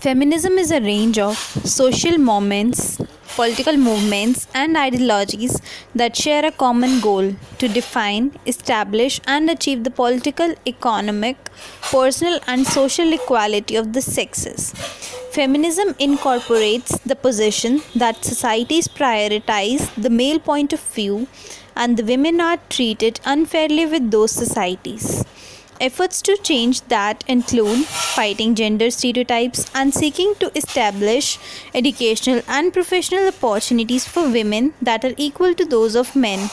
Feminism is a range of social moments, political movements, and ideologies that share a common goal to define, establish, and achieve the political, economic, personal, and social equality of the sexes. Feminism incorporates the position that societies prioritize the male point of view and the women are treated unfairly with those societies. Efforts to change that include fighting gender stereotypes and seeking to establish educational and professional opportunities for women that are equal to those of men.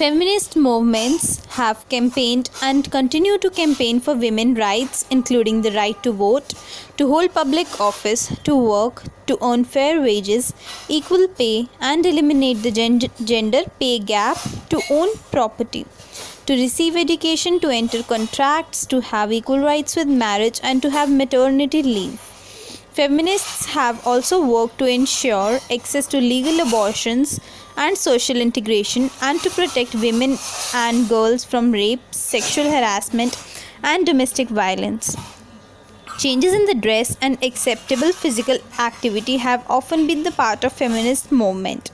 Feminist movements have campaigned and continue to campaign for women's rights, including the right to vote, to hold public office, to work, to earn fair wages, equal pay, and eliminate the gender pay gap, to own property to receive education, to enter contracts, to have equal rights with marriage, and to have maternity leave. Feminists have also worked to ensure access to legal abortions and social integration and to protect women and girls from rape, sexual harassment, and domestic violence. Changes in the dress and acceptable physical activity have often been the part of feminist movement.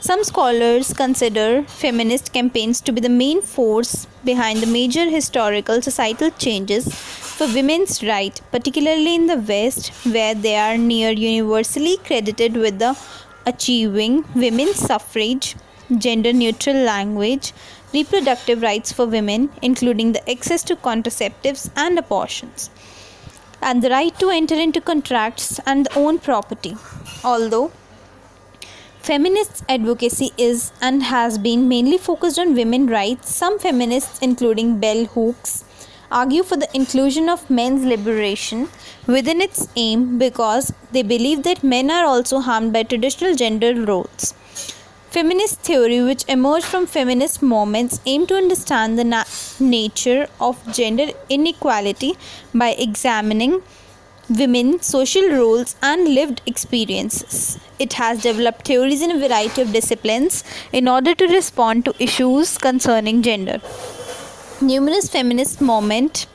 Some scholars consider feminist campaigns to be the main force behind the major historical societal changes for women's rights, particularly in the West, where they are near universally credited with the achieving women's suffrage, gender neutral language, reproductive rights for women, including the access to contraceptives and abortions, and the right to enter into contracts and own property. Although Feminist advocacy is and has been mainly focused on women's rights. Some feminists, including Bell Hooks, argue for the inclusion of men's liberation within its aim because they believe that men are also harmed by traditional gender roles. Feminist theory, which emerged from feminist movements, aim to understand the na- nature of gender inequality by examining women's social roles and lived experiences. It has developed theories in a variety of disciplines in order to respond to issues concerning gender. Numerous feminist movements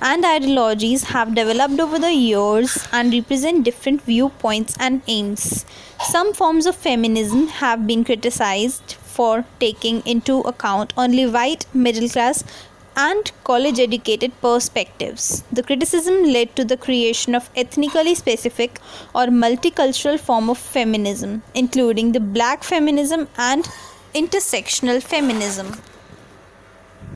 and ideologies have developed over the years and represent different viewpoints and aims. Some forms of feminism have been criticized for taking into account only white, middle class, and college educated perspectives. The criticism led to the creation of ethnically specific or multicultural form of feminism, including the black feminism and intersectional feminism.